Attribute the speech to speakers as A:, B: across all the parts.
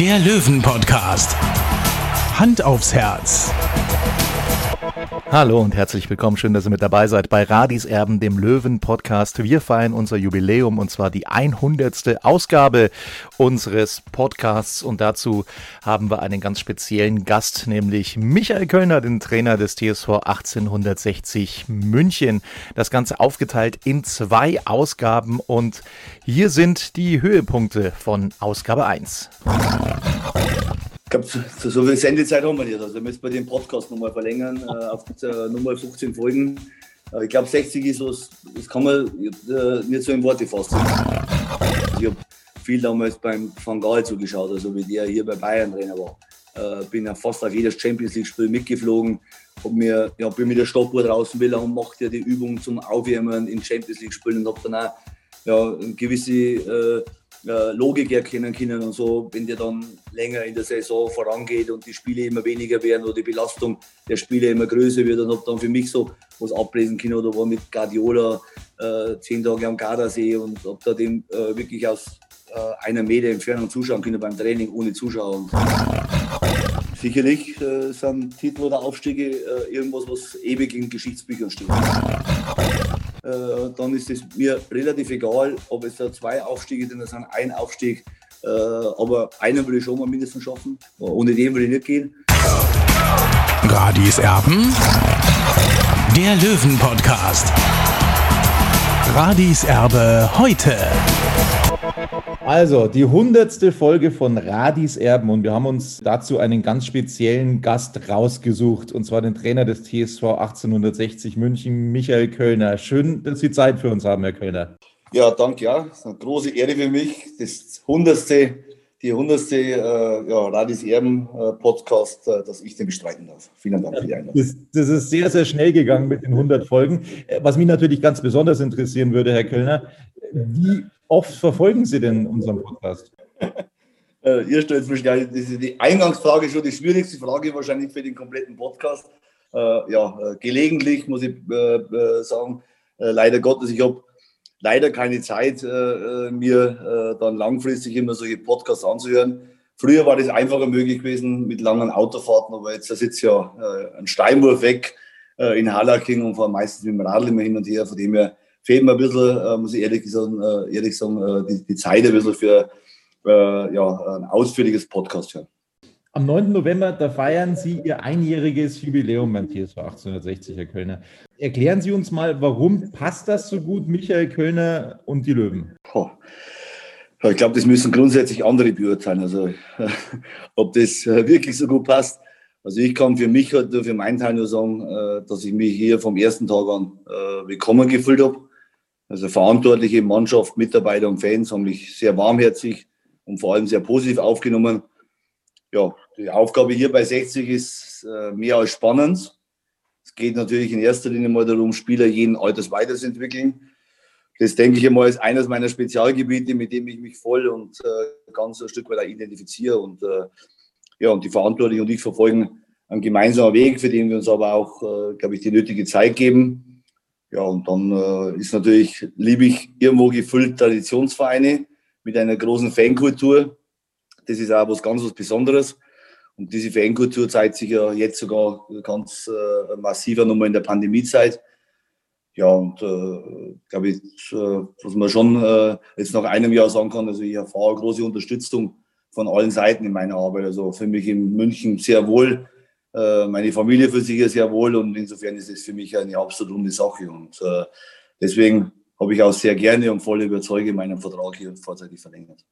A: der Löwen-Podcast. Hand aufs Herz.
B: Hallo und herzlich willkommen. Schön, dass ihr mit dabei seid bei Radis Erben, dem Löwen-Podcast. Wir feiern unser Jubiläum und zwar die 100. Ausgabe unseres Podcasts. Und dazu haben wir einen ganz speziellen Gast, nämlich Michael Kölner, den Trainer des TSV 1860 München. Das Ganze aufgeteilt in zwei Ausgaben und hier sind die Höhepunkte von Ausgabe 1.
C: Ich glaube, so, so viel Sendezeit haben wir nicht. Also müssen wir den Podcast nochmal verlängern äh, auf äh, nochmal 15 Folgen. Äh, ich glaube, 60 ist was, das kann man äh, nicht so in Worte fassen. Ich habe viel damals beim Van Gaal zugeschaut, also wie der hier bei Bayern Trainer war. Äh, bin ja fast auf jedes Champions League-Spiel mitgeflogen. Hab mir, ja, bin mit der Stoppuhr draußen will und macht ja die Übung zum Aufwärmen in Champions League-Spielen und habe dann auch ja, gewisse äh, Logik erkennen können und so, wenn der dann länger in der Saison vorangeht und die Spiele immer weniger werden oder die Belastung der Spiele immer größer wird, dann habe dann für mich so was ablesen können oder war mit Guardiola äh, zehn Tage am Gardasee und habe da dem äh, wirklich aus äh, einer Meter Entfernung zuschauen können beim Training ohne Zuschauer. Und sicherlich äh, sind Titel oder Aufstiege äh, irgendwas, was ewig in Geschichtsbüchern steht äh, dann ist es mir relativ egal, ob es da zwei Aufstiege drin sind, ein Aufstieg. Äh, aber einen will ich schon mal mindestens schaffen. Ohne den will ich nicht gehen.
A: Radis Erben, der Löwen-Podcast. Radis Erbe heute.
B: Also, die hundertste Folge von Radis Erben und wir haben uns dazu einen ganz speziellen Gast rausgesucht und zwar den Trainer des TSV 1860 München, Michael Kölner. Schön, dass Sie Zeit für uns haben, Herr Kölner.
C: Ja, danke, ja. Das ist eine große Ehre für mich. Das hundertste, die hundertste äh, ja, Radis Erben äh, Podcast, äh, dass ich den bestreiten darf. Vielen Dank für die Einladung.
B: Das, das, ist sehr, sehr schnell gegangen mit den 100 Folgen. Äh, was mich natürlich ganz besonders interessieren würde, Herr Kölner, wie oft verfolgen Sie denn unseren Podcast?
C: Äh, ihr stellt gleich, das ist die Eingangsfrage schon die schwierigste Frage wahrscheinlich für den kompletten Podcast. Äh, ja, äh, gelegentlich muss ich sagen, leider Gottes, ich habe leider keine Zeit, mir dann langfristig immer solche Podcasts anzuhören. Früher war das einfacher möglich gewesen mit langen Autofahrten, aber jetzt sitzt ja ein Steinwurf weg in Hallaching und fahre meistens mit dem Radl immer hin und her. Von dem her fehlt mir ein bisschen, äh, muss ich ehrlich sagen, äh, ehrlich sagen äh, die, die, Zeit ein bisschen für äh, ja, ein ausführliches Podcast hören.
B: Am 9. November, da feiern Sie Ihr einjähriges Jubiläum beim TSV 1860, Herr Kölner. Erklären Sie uns mal, warum passt das so gut, Michael Kölner und die Löwen?
C: Oh. Ich glaube, das müssen grundsätzlich andere beurteilen. Also, ob das wirklich so gut passt. Also, ich kann für mich, halt für meinen Teil nur sagen, dass ich mich hier vom ersten Tag an willkommen gefühlt habe. Also verantwortliche Mannschaft, Mitarbeiter und Fans haben mich sehr warmherzig und vor allem sehr positiv aufgenommen. Ja, die Aufgabe hier bei 60 ist äh, mehr als spannend. Es geht natürlich in erster Linie mal darum, Spieler jeden Alters weiterzuentwickeln. Das denke ich einmal ist eines meiner Spezialgebiete, mit dem ich mich voll und äh, ganz ein Stück weit identifiziere. Und äh, ja, und die Verantwortlichen und ich verfolgen einen gemeinsamen Weg, für den wir uns aber auch, glaube ich, die nötige Zeit geben. Ja, und dann äh, ist natürlich, liebe ich irgendwo gefüllt Traditionsvereine mit einer großen Fankultur. Das ist auch was ganz was Besonderes. Und diese Fankultur zeigt sich ja jetzt sogar ganz äh, massiver nochmal in der Pandemiezeit. ja, und äh, glaube ich, äh, was man schon äh, jetzt nach einem Jahr sagen kann, also ich erfahre große Unterstützung von allen Seiten in meiner Arbeit. Also für mich in München sehr wohl, meine Familie für sich sehr wohl und insofern ist es für mich eine absolut runde Sache. Und äh, deswegen habe ich auch sehr gerne und voll überzeugt meinen Vertrag hier vorzeitig verlängert.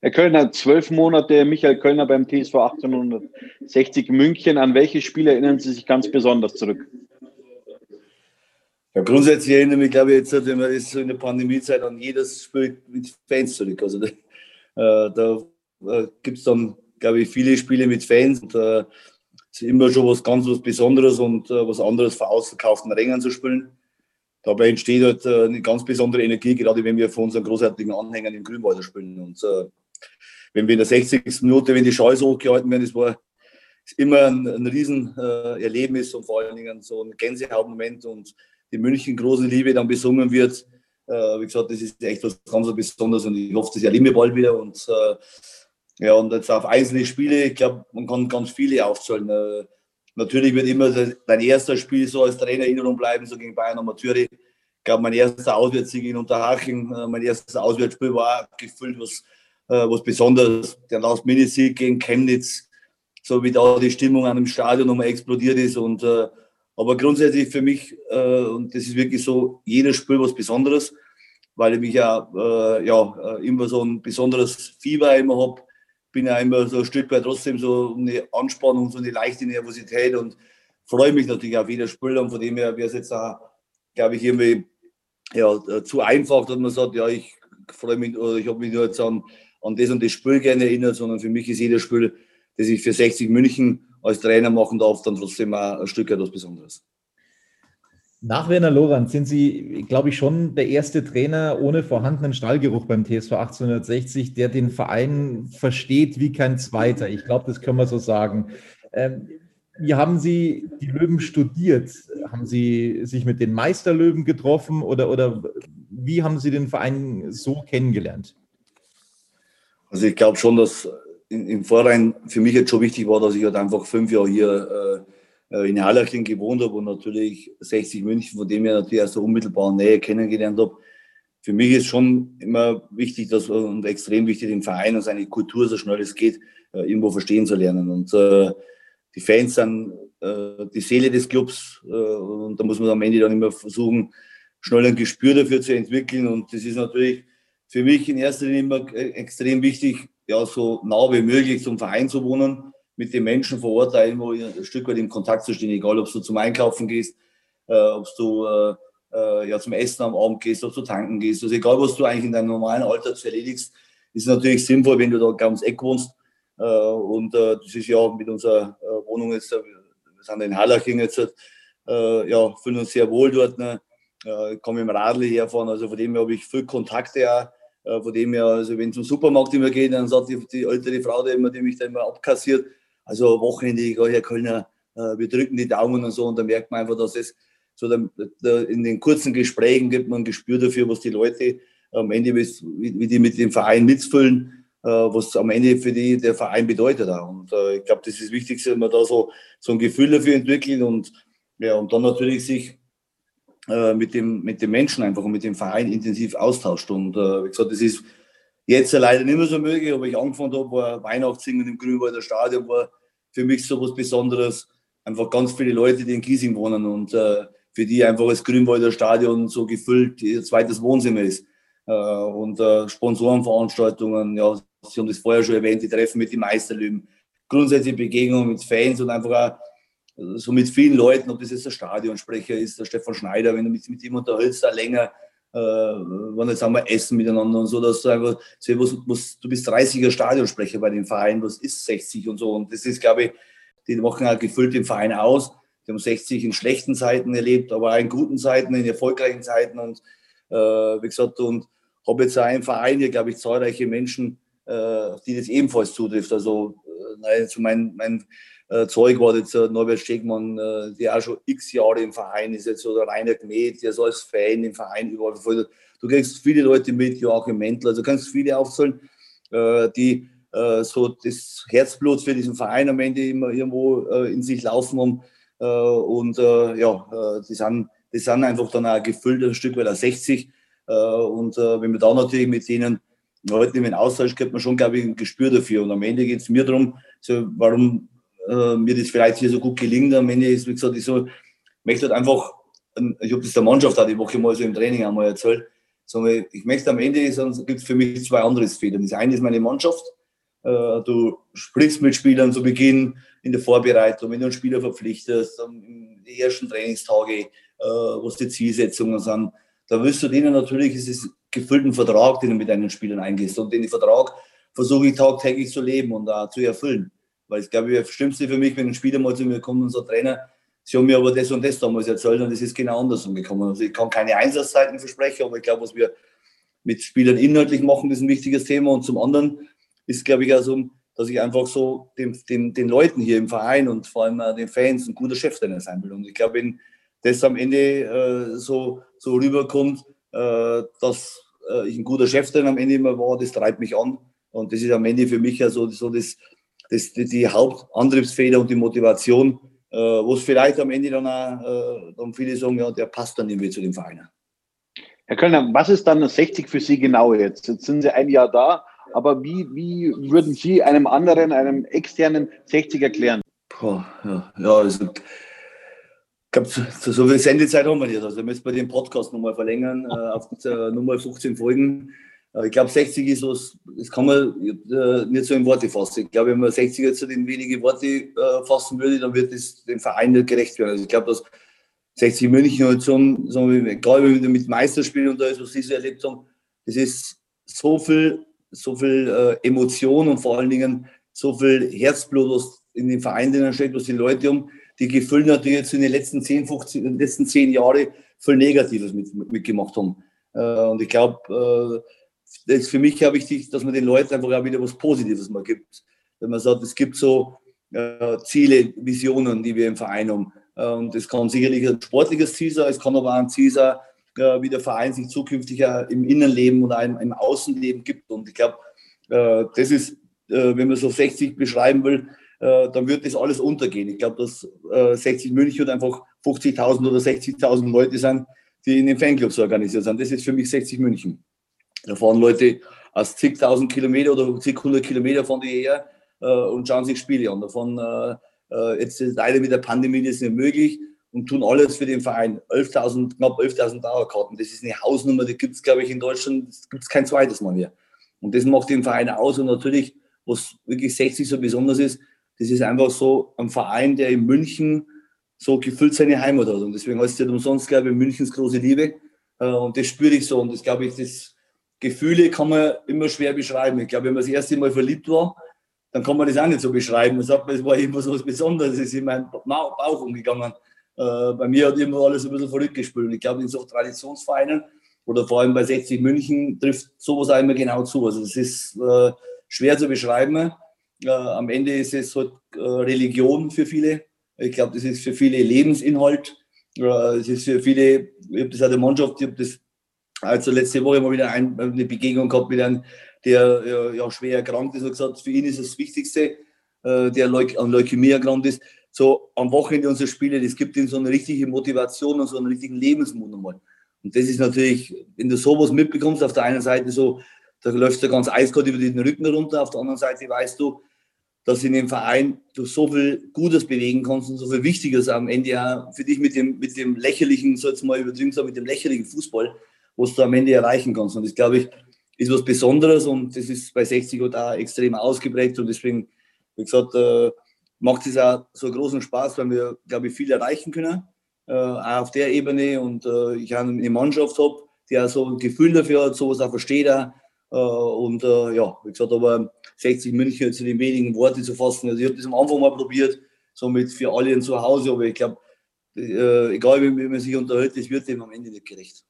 D: Herr Kölner, zwölf Monate Michael Kölner beim TSV 1860 München. An welche Spiele erinnern Sie sich ganz besonders zurück?
C: Ja, grundsätzlich erinnere ich mich, glaube ich, jetzt, wenn man ist so in der Pandemiezeit an jedes Spiel mit Fans zurück. Also äh, da äh, gibt es dann, glaube ich, viele Spiele mit Fans. Und äh, ist immer schon was ganz was Besonderes und äh, was anderes vor ausverkauften Rängen zu spielen. Dabei entsteht halt äh, eine ganz besondere Energie, gerade wenn wir vor unseren großartigen Anhängern im Grünwalder spielen. Und äh, wenn wir in der 60. Minute, wenn die Scheiße hochgehalten werden, das war immer ein, ein Riesenerlebnis und vor allen Dingen so ein Gänsehautmoment und die München große Liebe dann besungen wird. Äh, wie gesagt, das ist echt was ganz Besonderes und ich hoffe, das erleben wir bald wieder. Und äh, ja, und jetzt auf einzelne Spiele, ich glaube, man kann ganz viele aufzählen. Äh, natürlich wird immer dein erster Spiel so als Trainer in Erinnerung bleiben, so gegen Bayern Amateure. Ich glaube, mein erster Auswärtssieg in Unterhaching, äh, mein erstes Auswärtsspiel war gefüllt was, äh, was Besonderes. Der Last-Minute-Sieg gegen Chemnitz, so wie da die Stimmung an dem Stadion nochmal explodiert ist und äh, aber grundsätzlich für mich, äh, und das ist wirklich so, jedes Spiel was Besonderes, weil ich mich ja, äh, ja äh, immer so ein besonderes Fieber immer habe. Bin ja immer so ein Stück weit trotzdem so eine Anspannung, so eine leichte Nervosität und freue mich natürlich auf jedes Spiel. Und von dem her wäre es jetzt auch, glaube ich, irgendwie ja, äh, zu einfach, dass man sagt, ja, ich freue mich, oder ich habe mich nur jetzt an, an das und das Spiel gerne erinnert, sondern für mich ist jedes Spiel, das ich für 60 München als Trainer machen darf, dann trotzdem auch ein Stück etwas Besonderes.
E: Nach Werner Lorand sind Sie, glaube ich, schon der erste Trainer ohne vorhandenen Stallgeruch beim TSV 1860, der den Verein versteht wie kein zweiter. Ich glaube, das können wir so sagen. Ähm, wie haben Sie die Löwen studiert? Haben Sie sich mit den Meisterlöwen getroffen oder, oder wie haben Sie den Verein so kennengelernt?
C: Also ich glaube schon, dass im Vorrein für mich jetzt schon wichtig war, dass ich halt einfach fünf Jahre hier äh, in Hallerchen gewohnt habe und natürlich 60 München, von dem ich natürlich aus der unmittelbaren Nähe kennengelernt habe. Für mich ist schon immer wichtig dass, und extrem wichtig, den Verein und seine Kultur so schnell es geht äh, irgendwo verstehen zu lernen. Und äh, die Fans sind äh, die Seele des Clubs äh, und da muss man am Ende dann immer versuchen, schnell ein Gespür dafür zu entwickeln. Und das ist natürlich für mich in erster Linie immer äh, extrem wichtig, ja, so nah wie möglich zum Verein zu wohnen, mit den Menschen vor Ort irgendwo ein Stück weit im Kontakt zu stehen, egal ob du zum Einkaufen gehst, äh, ob du äh, äh, ja, zum Essen am Abend gehst, ob du tanken gehst. Also egal, was du eigentlich in deinem normalen Alltag erledigst, ist natürlich sinnvoll, wenn du da ganz Eck wohnst. Äh, und äh, das ist ja mit unserer äh, Wohnung jetzt, wir sind in Hallaching jetzt, ja, fühlen uns sehr wohl dort. Ne? Ich mit dem Radl herfahren, also von dem her habe ich viel Kontakte auch von dem her, also wenn zum Supermarkt immer geht, dann sagt die, die ältere Frau, die, immer, die mich da immer abkassiert, also Wochenende, Herr Kölner, äh, wir drücken die Daumen und so und dann merkt man einfach, dass es so in den kurzen Gesprächen gibt man ein Gespür dafür, was die Leute am Ende, wie, die mit dem Verein mitfüllen, äh, was am Ende für die der Verein bedeutet. Und äh, ich glaube, das ist das Wichtigste, dass man da so, so ein Gefühl dafür entwickelt und, ja, und dann natürlich sich mit, dem, mit dem Menschen einfach und mit dem Verein intensiv austauscht. Und wie gesagt, das ist jetzt leider nicht mehr so möglich, aber ich angefangen habe, war Weihnachtssingen im Grünwalder Stadion, war für mich so was Besonderes. Einfach ganz viele Leute, die in Giesing wohnen und äh, für die einfach das Grünwalder Stadion so gefüllt ihr zweites Wohnzimmer ist. Äh, und äh, Sponsorenveranstaltungen, ja, Sie haben das vorher schon erwähnt, die Treffen mit den Meisterlüben, grundsätzliche Begegnungen mit Fans und einfach auch so mit vielen Leuten, ob das jetzt der Stadionsprecher ist, der Stefan Schneider, wenn du mich mit ihm unterhältst, da länger, äh, wenn jetzt einmal essen miteinander und so, dass du einfach, was, was, du bist 30er Stadionsprecher bei dem Verein, was ist 60 und so. Und das ist, glaube ich, die machen halt gefüllt den Verein aus. Die haben 60 in schlechten Zeiten erlebt, aber auch in guten Zeiten, in erfolgreichen Zeiten. Und äh, wie gesagt, und habe jetzt auch einen Verein hier, glaube ich, zahlreiche Menschen, äh, die das ebenfalls zutrifft. Also, äh, nein, also mein, mein äh, Zeug war jetzt äh, Norbert Stegmann, äh, der auch schon x Jahre im Verein ist, jetzt so der Rainer Gmet, der so als Fan im Verein überall verfolgt. Du kriegst viele Leute mit, Joachim Mentler, also kannst viele aufzählen, äh, die äh, so das Herzblut für diesen Verein am Ende immer irgendwo äh, in sich laufen haben. und ja, die sind die sind einfach dann auch gefüllt, ein Stück weit auch 60. Äh, und äh, wenn man da natürlich mit denen Leuten in Austausch kriegt man schon, glaube ich, ein Gespür dafür. Und am Ende geht es mir darum, so, warum äh, mir das vielleicht hier so gut gelingt. Am Ende ist, wie gesagt, ich so, möchte halt einfach, ich habe das der Mannschaft auch die Woche mal so im Training einmal erzählt, so, ich möchte am Ende, gibt es für mich zwei andere Fehler. Das eine ist meine Mannschaft. Äh, du sprichst mit Spielern zu Beginn in der Vorbereitung, wenn du einen Spieler verpflichtest, die ersten Trainingstage, äh, was die Zielsetzungen sind. Da wirst du denen natürlich, es ist gefüllten Vertrag, den du mit deinen Spielern eingehst. Und den Vertrag versuche ich tagtäglich zu leben und auch zu erfüllen. Weil es, glaube ich, das Schlimmste für mich, wenn ein Spieler mal zu mir kommt und sagt, Trainer, Sie haben mir aber das und das damals erzählt und es ist genau andersrum gekommen. Also ich kann keine Einsatzzeiten versprechen, aber ich glaube, was wir mit Spielern inhaltlich machen, ist ein wichtiges Thema. Und zum anderen ist, glaube ich, also, dass ich einfach so den, den, den Leuten hier im Verein und vor allem den Fans ein guter Cheftrainer sein will. Und ich glaube, wenn das am Ende äh, so, so rüberkommt, äh, dass äh, ich ein guter Cheftrainer am Ende immer war, das treibt mich an. Und das ist am Ende für mich ja so, so das, das, die Hauptantriebsfeder und die Motivation, äh, wo es vielleicht am Ende dann auch äh, dann viele sagen, ja, der passt dann irgendwie zu dem Verein.
D: Herr Kölner, was ist dann 60 für Sie genau jetzt? Jetzt sind Sie ein Jahr da, aber wie, wie würden Sie einem anderen, einem externen 60 erklären?
C: Boah, ja, ja, also glaube, so, so viel Sendezeit haben wir nicht. Also, wir müssen bei dem Podcast nochmal verlängern, äh, auf äh, Nummer 15 Folgen. Äh, ich glaube, 60 ist was, das kann man äh, nicht so in Worte fassen. Ich glaube, wenn man 60 jetzt in wenige Worte äh, fassen würde, dann wird es dem Verein nicht gerecht werden. Also, ich glaube, dass 60 München halt so, so egal wie wir mit Meisterspielen und ist, was Sie so erlebt haben, das ist so viel, so viel äh, Emotion und vor allen Dingen so viel Herzblut, was in den Verein drin steckt, was die Leute um die Gefühl natürlich jetzt in den letzten 10, 15, in den letzten 10 Jahren voll Negatives mit, mitgemacht haben. Äh, und ich glaube, äh, ist für mich ja wichtig, dass man den Leuten einfach auch wieder was Positives mal gibt. Wenn man sagt, es gibt so äh, Ziele, Visionen, die wir im Verein haben. Äh, und es kann sicherlich ein sportliches Ziel sein, es kann aber auch ein Ziel sein, äh, wie der Verein sich zukünftig im Innenleben oder im, im Außenleben gibt. Und ich glaube, äh, das ist, wenn man so 60 beschreiben will, äh, dann wird das alles untergehen. Ich glaube, dass äh, 60 München einfach 50.000 oder 60.000 Leute sind, die in den Fanclubs organisiert sind. Das ist für mich 60 München. Da fahren Leute aus zigtausend Kilometer oder zig hundert Kilometer von die her äh, und schauen sich Spiele an. Davon äh, äh jetzt ist leider mit der Pandemie das nicht möglich und tun alles für den Verein. 11.000, knapp 11.000 Dauerkarten. Das ist eine Hausnummer, die gibt es, glaube ich, in Deutschland, gibt es kein zweites Mal mehr. Und das macht den Verein aus und natürlich, was wirklich 60 so besonders ist, das ist einfach so ein Verein, der in München so gefüllt seine Heimat hat. Und deswegen heißt es nicht umsonst, glaube ich, Münchens große Liebe. Äh, und das spüre ich so. Und das glaube ich, das Gefühle kann man immer schwer beschreiben. Ich glaube, wenn man das erste Mal verliebt war, dann kann man das auch nicht so beschreiben. Man sagt, es war immer so was Besonderes, es ist in meinem Bauch umgegangen. Äh, bei mir hat immer alles ein bisschen verrückt gespielt. Ich glaube, in so Traditionsvereinen oder vor allem bei 60 München trifft sowas auch immer genau zu. Also das ist äh, schwer zu beschreiben. Äh, am Ende ist es halt äh, Religion für viele. Ich glaube, das ist für viele Lebensinhalt. Äh, es ist für viele, ich habe das auch der Mannschaft, ich habe das also letzte Woche mal wieder ein, eine Begegnung gehabt mit einem, der ja, ja schwer erkrankt ist und gesagt, für ihn ist das Wichtigste, äh, der Leuk an Leukämie erkrankt ist, so am Wochenende unsere Spiele, das gibt ihm so eine richtige Motivation und so einen richtigen Lebensmut nochmal. Und das ist natürlich, wenn du sowas mitbekommst, auf der einen Seite so, da läufst du ganz eiskalt über den Rücken runter, auf der anderen Seite weißt du, dass in dem Verein du so viel Gutes bewegen kannst und so viel Wichtiges am Ende ja für dich mit dem, mit dem lächerlichen, so jetzt mal übertrieben sagen, mit dem lächerlichen Fußball, was du am Ende erreichen kannst. Und das, glaube ich, ist was Besonderes und das ist bei 60 auch da extrem ausgeprägt und deswegen, wie gesagt, äh, macht es auch so großen Spaß, weil wir, glaube ich, viel erreichen können, äh, auch auf der Ebene und äh, ich eine Mannschaft habe, die auch so ein Gefühl dafür hat, sowas auch versteht auch, äh, und äh, ja, wie gesagt, aber 60 München zu den wenigen Worte zu fassen. Also ich habe das am Anfang mal probiert, somit für alle zu Hause, aber ich glaube, äh, egal wie, wie man sich unterhält, das wird dem am Ende nicht gerecht.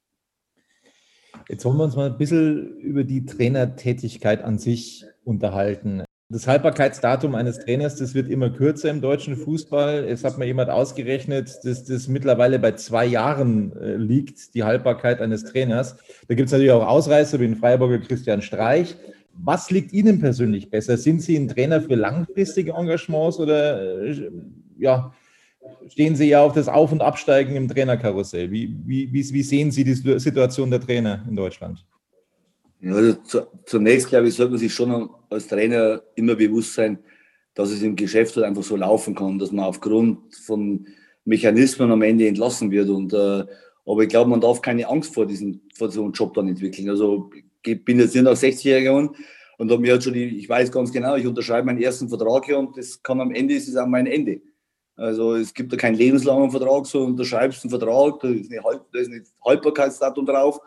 E: Jetzt wollen wir uns mal ein bisschen über die Trainertätigkeit an sich unterhalten. Das Haltbarkeitsdatum eines Trainers, das wird immer kürzer im deutschen Fußball. Es hat mir jemand ausgerechnet, dass das mittlerweile bei zwei Jahren äh, liegt, die Haltbarkeit eines Trainers. Da gibt es natürlich auch Ausreißer wie den Freiburger Christian Streich. Was liegt Ihnen persönlich besser? Sind Sie ein Trainer für langfristige Engagements oder äh, ja, stehen Sie ja auf das Auf- und Absteigen im Trainerkarussell. Wie, wie, wie, sehen Sie die Situation der Trainer in Deutschland?
C: Also zunächst, glaube ich, sollte man sich schon als Trainer immer bewusst sein, dass es im Geschäft halt einfach so laufen kann, dass man aufgrund von Mechanismen am Ende entlassen wird. Und, äh, aber ich glaube, man darf keine Angst vor, diesem, vor so einem Job dann entwickeln. Also ich bin jetzt nicht nach 60 Jahren und habe mir halt schon die, ich weiß ganz genau, ich unterschreibe meinen ersten Vertrag hier und das kann am Ende, ist auch mein Ende. Also es gibt da keinen lebenslangen Vertrag, so unterschreibst einen Vertrag, da ist, eine, da ist ein Haltbarkeitsdatum drauf.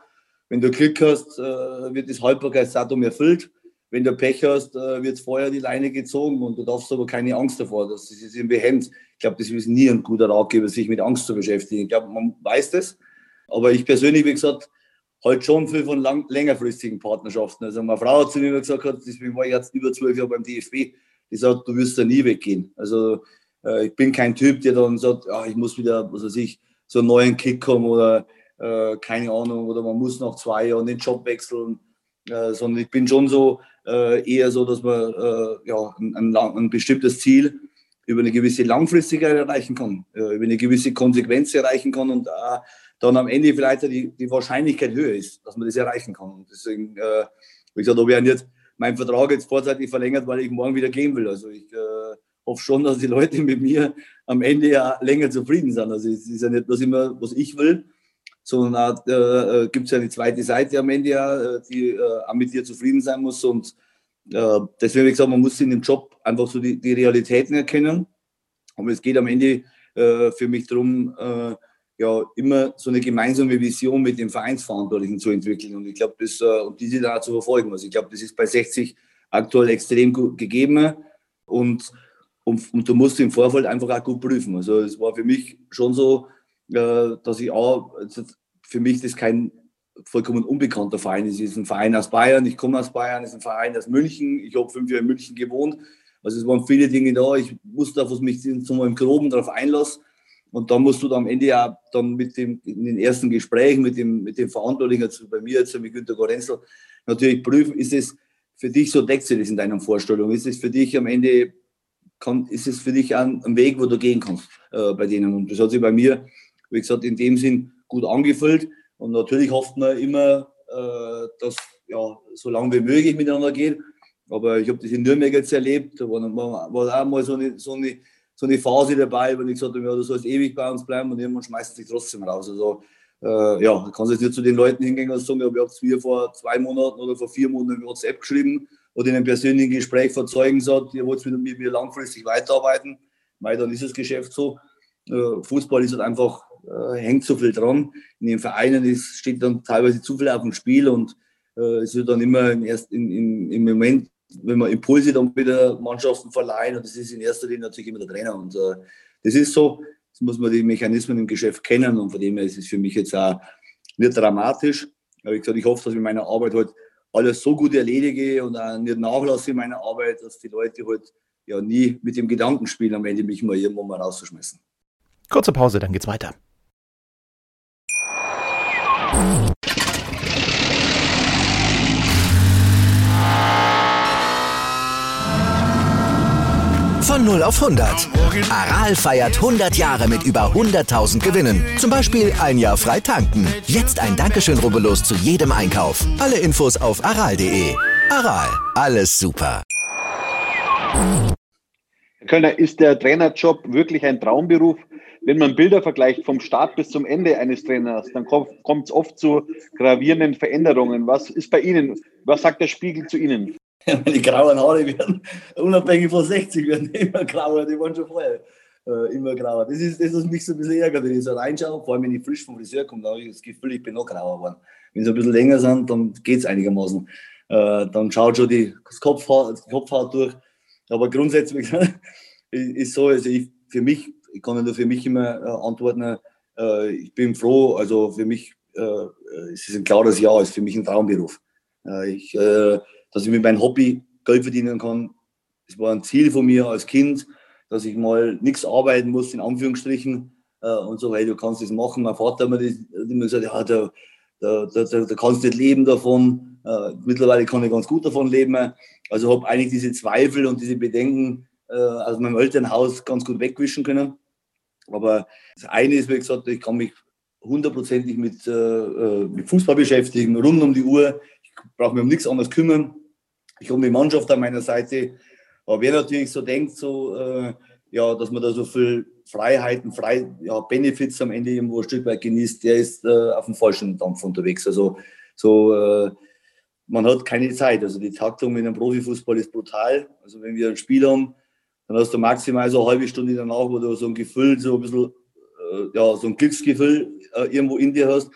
C: Wenn du Glück hast, äh, wird das Haltbarkeitsdatum erfüllt. Wenn du Pech hast, äh, wird vorher die Leine gezogen und du darfst aber keine Angst davor. Das ist irgendwie hemmt. Ich glaube, das ist nie ein guter Ratgeber, sich mit Angst zu beschäftigen. Ich glaube, man weiß das. Aber ich persönlich, wie gesagt, halt schon viel von lang, längerfristigen Partnerschaften. Also meine Frau hat zu mir gesagt, deswegen war ich jetzt über zwölf Jahre beim DFB, die sagt, du wirst da nie weggehen. Also äh, ich bin kein Typ, der dann sagt, ah, ich muss wieder, was weiß ich, so einen neuen Kick haben oder äh, keine Ahnung, oder man muss nach zwei Jahren den Job wechseln, äh, sondern ich bin schon so äh, eher so, dass man äh, ja, ein, ein, bestimmtes Ziel über eine gewisse Langfristigkeit erreichen kann, äh, über eine gewisse Konsequenz erreichen kann und dann am Ende vielleicht die, die Wahrscheinlichkeit höher ist, dass man das erreichen kann. Und deswegen, wie gesagt, ob ich jetzt meinen Vertrag jetzt vorzeitig verlängert, weil ich morgen wieder gehen will. Also ich äh, hoffe schon, dass die Leute mit mir am Ende ja länger zufrieden sind. Also es ist ja nicht bloß immer, was ich will, sondern auch, äh, gibt es ja eine zweite Seite am Ende ja, äh, die äh, auch mit dir zufrieden sein muss. Und äh, deswegen habe ich gesagt, man muss in dem Job einfach so die, die Realitäten erkennen. Aber es geht am Ende äh, für mich darum, äh, ja, immer so eine gemeinsame Vision mit dem Vereinsverantwortlichen zu entwickeln. Und ich glaube, das, äh, und diese da zu verfolgen. Also ich glaube, das ist bei 60 aktuell extrem gegeben. Und und, und, du musst im Vorfeld einfach auch gut prüfen. Also es war für mich schon so, äh, dass ich auch, also für mich das kein vollkommen unbekannter Verein ist. Es ist ein Verein aus Bayern, ich komme aus Bayern, es ist ein Verein aus München, ich habe fünf Jahre in München gewohnt. Also es waren viele Dinge da, ich wusste auf was mich mal im Groben darauf einlasse. Und dann musst du dann am Ende ja dann mit dem, in den ersten Gesprächen mit dem, mit dem Verantwortlichen, also bei mir jetzt mit Günter Gorenzel, natürlich prüfen, ist es für dich so, deckt sich das in deiner Vorstellung? Ist es für dich am Ende kann, ist es für dich ein, ein Weg, wo du gehen kannst äh, bei denen. Und das hat sich bei mir, wie gesagt, in dem Sinn gut angefühlt. Und natürlich hofft man immer, äh, dass ja, so lange wie möglich miteinander geht. Aber ich habe das in Nürnberg jetzt erlebt. Da war, war auch mal so eine, so, eine, so eine Phase dabei, wenn ich gesagt habe, ja, du sollst ewig bei uns bleiben und irgendwann schmeißt sich trotzdem raus. Also, äh, ja, du kannst jetzt nicht zu den Leuten hingehen und sagen, ja, wir haben es mir vor zwei Monaten oder vor vier Monaten WhatsApp geschrieben oder in einem persönlichen Gespräch verzeugen sagt, ihr wollt mit mir langfristig weiterarbeiten, weil dann ist das Geschäft so. Äh, Fußball ist halt einfach, äh, hängt so viel dran. In den Vereinen ist, steht dann teilweise zu viel auf dem Spiel und äh, es wird dann immer im, erst, in, in, im Moment, wenn man Impulse dann wieder Mannschaften verleihen und das ist in erster Linie natürlich immer der Trainer und das ist so, das muss man die Mechanismen im Geschäft kennen und von dem her ist es für mich jetzt auch nicht dramatisch. Aber ich gesagt, ich hoffe, dass ich meine Arbeit heute halt alles so gut erledige und auch nicht nachlasse in meiner Arbeit, dass die Leute halt ja nie mit dem Gedanken spielen, am Ende mich mal irgendwo mal rauszuschmeißen.
B: Kurze Pause, dann geht's weiter.
F: Von 0 auf 100. Aral feiert 100 Jahre mit über 100.000 Gewinnen. Zum Beispiel ein Jahr frei tanken. Jetzt ein Dankeschön, rubbellos zu jedem Einkauf. Alle Infos auf aral.de. Aral, alles super.
D: Herr Kölner, ist der Trainerjob wirklich ein Traumberuf? Wenn man Bilder vergleicht vom Start bis zum Ende eines Trainers, dann kommt es oft zu gravierenden Veränderungen. Was ist bei Ihnen? Was sagt der Spiegel zu Ihnen?
C: Meine grauen Haare werden, unabhängig von 60, werden immer grauer, die waren schon vorher äh, immer grauer. Das ist das, was mich so ein bisschen ärgert, wenn ich so reinschaue, vor allem wenn ich frisch vom Friseur komme, da habe ich das Gefühl, ich bin noch grauer geworden. Wenn sie ein bisschen länger sind, dann geht es einigermaßen. Äh, dann schaut schon die, das Kopfhaar, das Kopfhaar durch. Aber grundsätzlich ist so, also ich, für mich, ich kann nur für mich immer äh, antworten, äh, ich bin froh, also für mich äh, es ist ein klares Ja, ist für mich ein Traumberuf. Äh, ich dass ich mit meinem Hobby Geld verdienen kann. Das war ein Ziel von mir als Kind, dass ich mal nichts arbeiten muss, in Anführungsstrichen. Äh, und so, hey, du kannst das machen. Mein Vater hat mir gesagt, ja, da, da, da, da kannst du nicht leben davon. Äh, mittlerweile kann ich ganz gut davon leben. Also habe eigentlich diese Zweifel und diese Bedenken äh, aus meinem Elternhaus ganz gut wegwischen können. Aber das eine ist, wie gesagt, ich kann mich hundertprozentig mit, äh, äh, mit Fußball beschäftigen, rund um die Uhr. Ich brauche mich um nichts anderes kümmern. Ich habe die Mannschaft an meiner Seite. Aber wer natürlich so denkt, so, äh, ja, dass man da so viel Freiheiten, frei, ja, Benefits am Ende irgendwo ein Stück weit genießt, der ist äh, auf dem falschen Dampf unterwegs. Also so, äh, man hat keine Zeit. Also die Taktung in einem Profifußball ist brutal. Also wenn wir ein Spiel haben, dann hast du maximal so eine halbe Stunde danach, wo du so ein Gefühl, so ein bisschen, äh, ja, so ein Glücksgefühl äh, irgendwo in dir hast.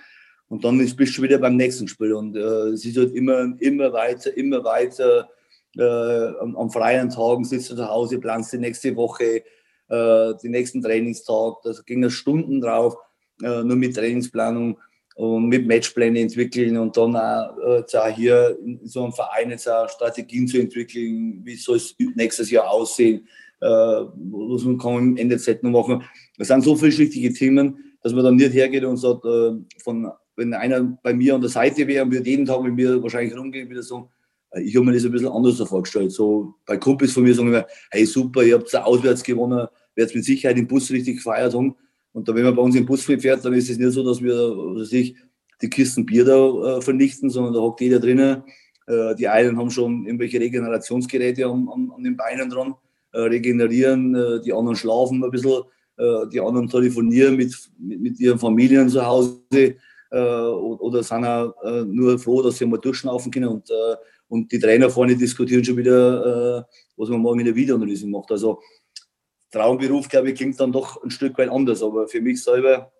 C: Und dann bist du wieder beim nächsten Spiel. Und äh, es ist halt immer, immer weiter, immer weiter. Äh, am, am, freien Tagen sitzt du zu Hause, planst die nächste Woche, äh, den nächsten Trainingstag. Da ging es Stunden drauf, äh, nur mit Trainingsplanung und mit Matchpläne entwickeln und dann auch, äh, auch hier in so einem Verein jetzt auch Strategien zu entwickeln, wie soll es nächstes Jahr aussehen, äh, was man kann im Zeit noch machen. Das sind so vielschichtige Themen, dass man dann nicht hergeht und sagt, von, wenn einer bei mir an der Seite wäre und würde jeden Tag mit mir wahrscheinlich rumgehen, wieder so, äh, ich habe mir das ein bisschen anders vorgestellt. So bei Kumpels von mir sagen wir, hey super, ihr habt auswärts gewonnen, werdet mit Sicherheit im Bus richtig gefeiert haben. Und da, wenn man bei uns im Bus fährt, dann ist es nicht so, dass wir was ich, die Kisten Bier da äh, vernichten, sondern da hockt jeder drinnen. Äh, die einen haben schon irgendwelche Regenerationsgeräte an, an, an den Beinen dran, äh, regenerieren, äh, die anderen schlafen ein bisschen, äh, die anderen telefonieren mit, mit, mit, ihren Familien zu Hause oder sind auch nur froh, dass sie mal durchschnaufen können. Und, und die Trainer vorne diskutieren schon wieder, was man morgen in der Videoanalyse macht. Also Traumberuf, glaube ich, klingt dann doch ein Stück weit anders. Aber für mich selber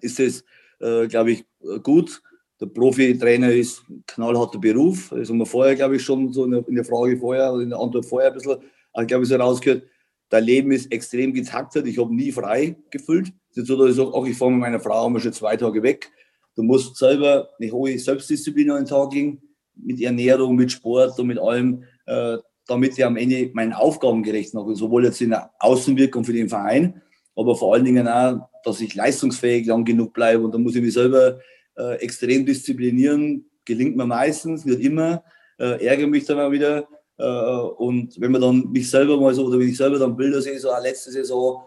C: ist es, äh, glaube ich, gut. Der Profi-Trainer ist ein knallharter Beruf. Das haben wir vorher, glaube ich, schon so in der, Frage vorher oder in der Antwort vorher ein bisschen, äh, glaube ich, so rausgehört. Dein Leben ist extrem getaktet. Ich habe nie frei gefühlt. Es ist so, dass ich sage, ach, ich fahre mit meiner Frau mal schon zwei Tage weg. Du musst selber eine hohe Selbstdisziplin an den Tag legen, mit Ernährung, mit Sport und mit allem. Äh, damit ich am Ende meinen Aufgaben gerecht mache, sowohl jetzt in der Außenwirkung für den Verein, aber vor allen Dingen auch, dass ich leistungsfähig lang genug bleibe. Und da muss ich mich selber äh, extrem disziplinieren. Gelingt mir meistens, nicht immer, äh, ärgere mich dann auch wieder. Äh, und wenn man dann mich selber mal so, oder wenn ich selber dann Bilder sehe, so letzte Saison,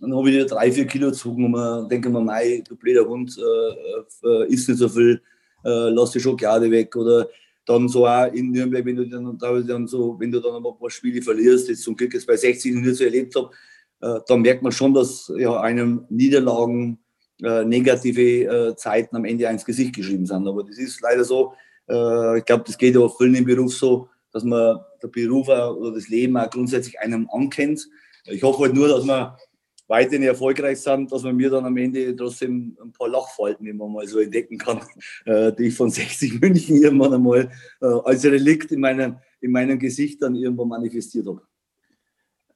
C: dann habe ich wieder drei, vier Kilo gezogen und denke mir, mei, du blöder Hund, äh, äh, isst nicht so viel, äh, lass die Schokolade weg oder dann so auch in Nürnberg, wenn du dann, dann so, wenn du dann ein paar Spiele verlierst, jetzt zum Glück jetzt bei 60 nicht so erlebt habe, äh, dann merkt man schon, dass ja einem Niederlagen äh, negative äh, Zeiten am Ende ins Gesicht geschrieben sind. Aber das ist leider so. Äh, ich glaube, das geht ja auch vielen im Beruf so, dass man der Beruf oder das Leben auch grundsätzlich einem ankennt. Ich hoffe halt nur, dass man weiterhin erfolgreich sind, dass man mir dann am Ende trotzdem ein paar Lachfalten immer mal so entdecken kann, äh, die ich von 60 München irgendwann einmal äh, als Relikt in, meinem, in meinem Gesicht dann irgendwann manifestiert habe.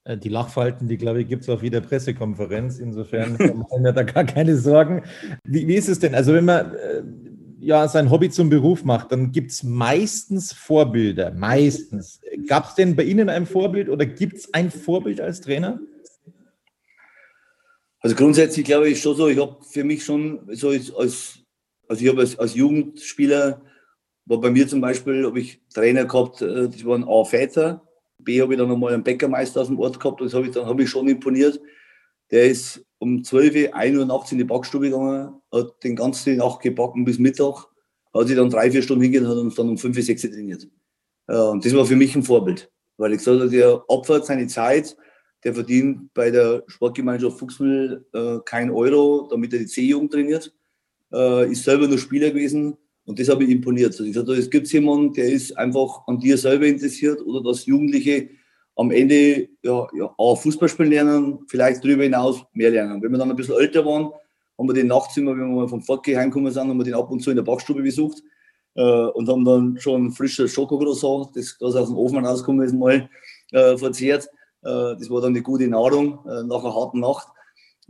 E: Äh, die Lachfalten, die glaube ich, gibt es auf jeder Pressekonferenz. Insofern machen wir da gar keine Sorgen. Wie, wie, ist es denn? Also, wenn man äh, ja sein Hobby zum Beruf macht, dann gibt es meistens Vorbilder. Meistens. Gab es denn bei Ihnen ein Vorbild oder gibt es ein Vorbild als Trainer?
C: Also grundsätzlich glaube ich schon so, ich habe für mich schon so als, also ich habe als, als Jugendspieler, war bei mir zum Beispiel, habe ich Trainer gehabt, äh, das waren A Väter, B habe ich dann nochmal einen Bäckermeister aus dem Ort gehabt, das habe ich dann habe ich schon imponiert. Der ist um 12, 1 Uhr nachts in die Backstube gegangen, hat den ganzen Nacht gebacken bis Mittag, hat sich dann drei, vier Stunden hingehen und hat uns dann um 5, 6 trainiert. Und das war für mich ein Vorbild, weil ich gesagt habe, der opfert seine Zeit, der verdient bei der Sportgemeinschaft Fuchsmühl äh, kein Euro, damit er die C-Jugend trainiert. Äh, ist selber nur Spieler gewesen und das habe ich imponiert. Also ich sagte, es gibt jemanden, der ist einfach an dir selber interessiert oder dass Jugendliche am Ende ja, ja, auch Fußball spielen lernen, vielleicht darüber hinaus mehr lernen. Wenn wir dann ein bisschen älter waren, haben wir den Nachtzimmer, wenn wir mal vom Fortgehen heimgekommen sind, haben wir den ab und zu in der Backstube besucht äh, und haben dann schon frisches Schokocroissant, das, das aus dem Ofen rausgekommen ist, mal äh, verzehrt. Äh, das war dann eine gute Nahrung äh, nach einer harten Nacht.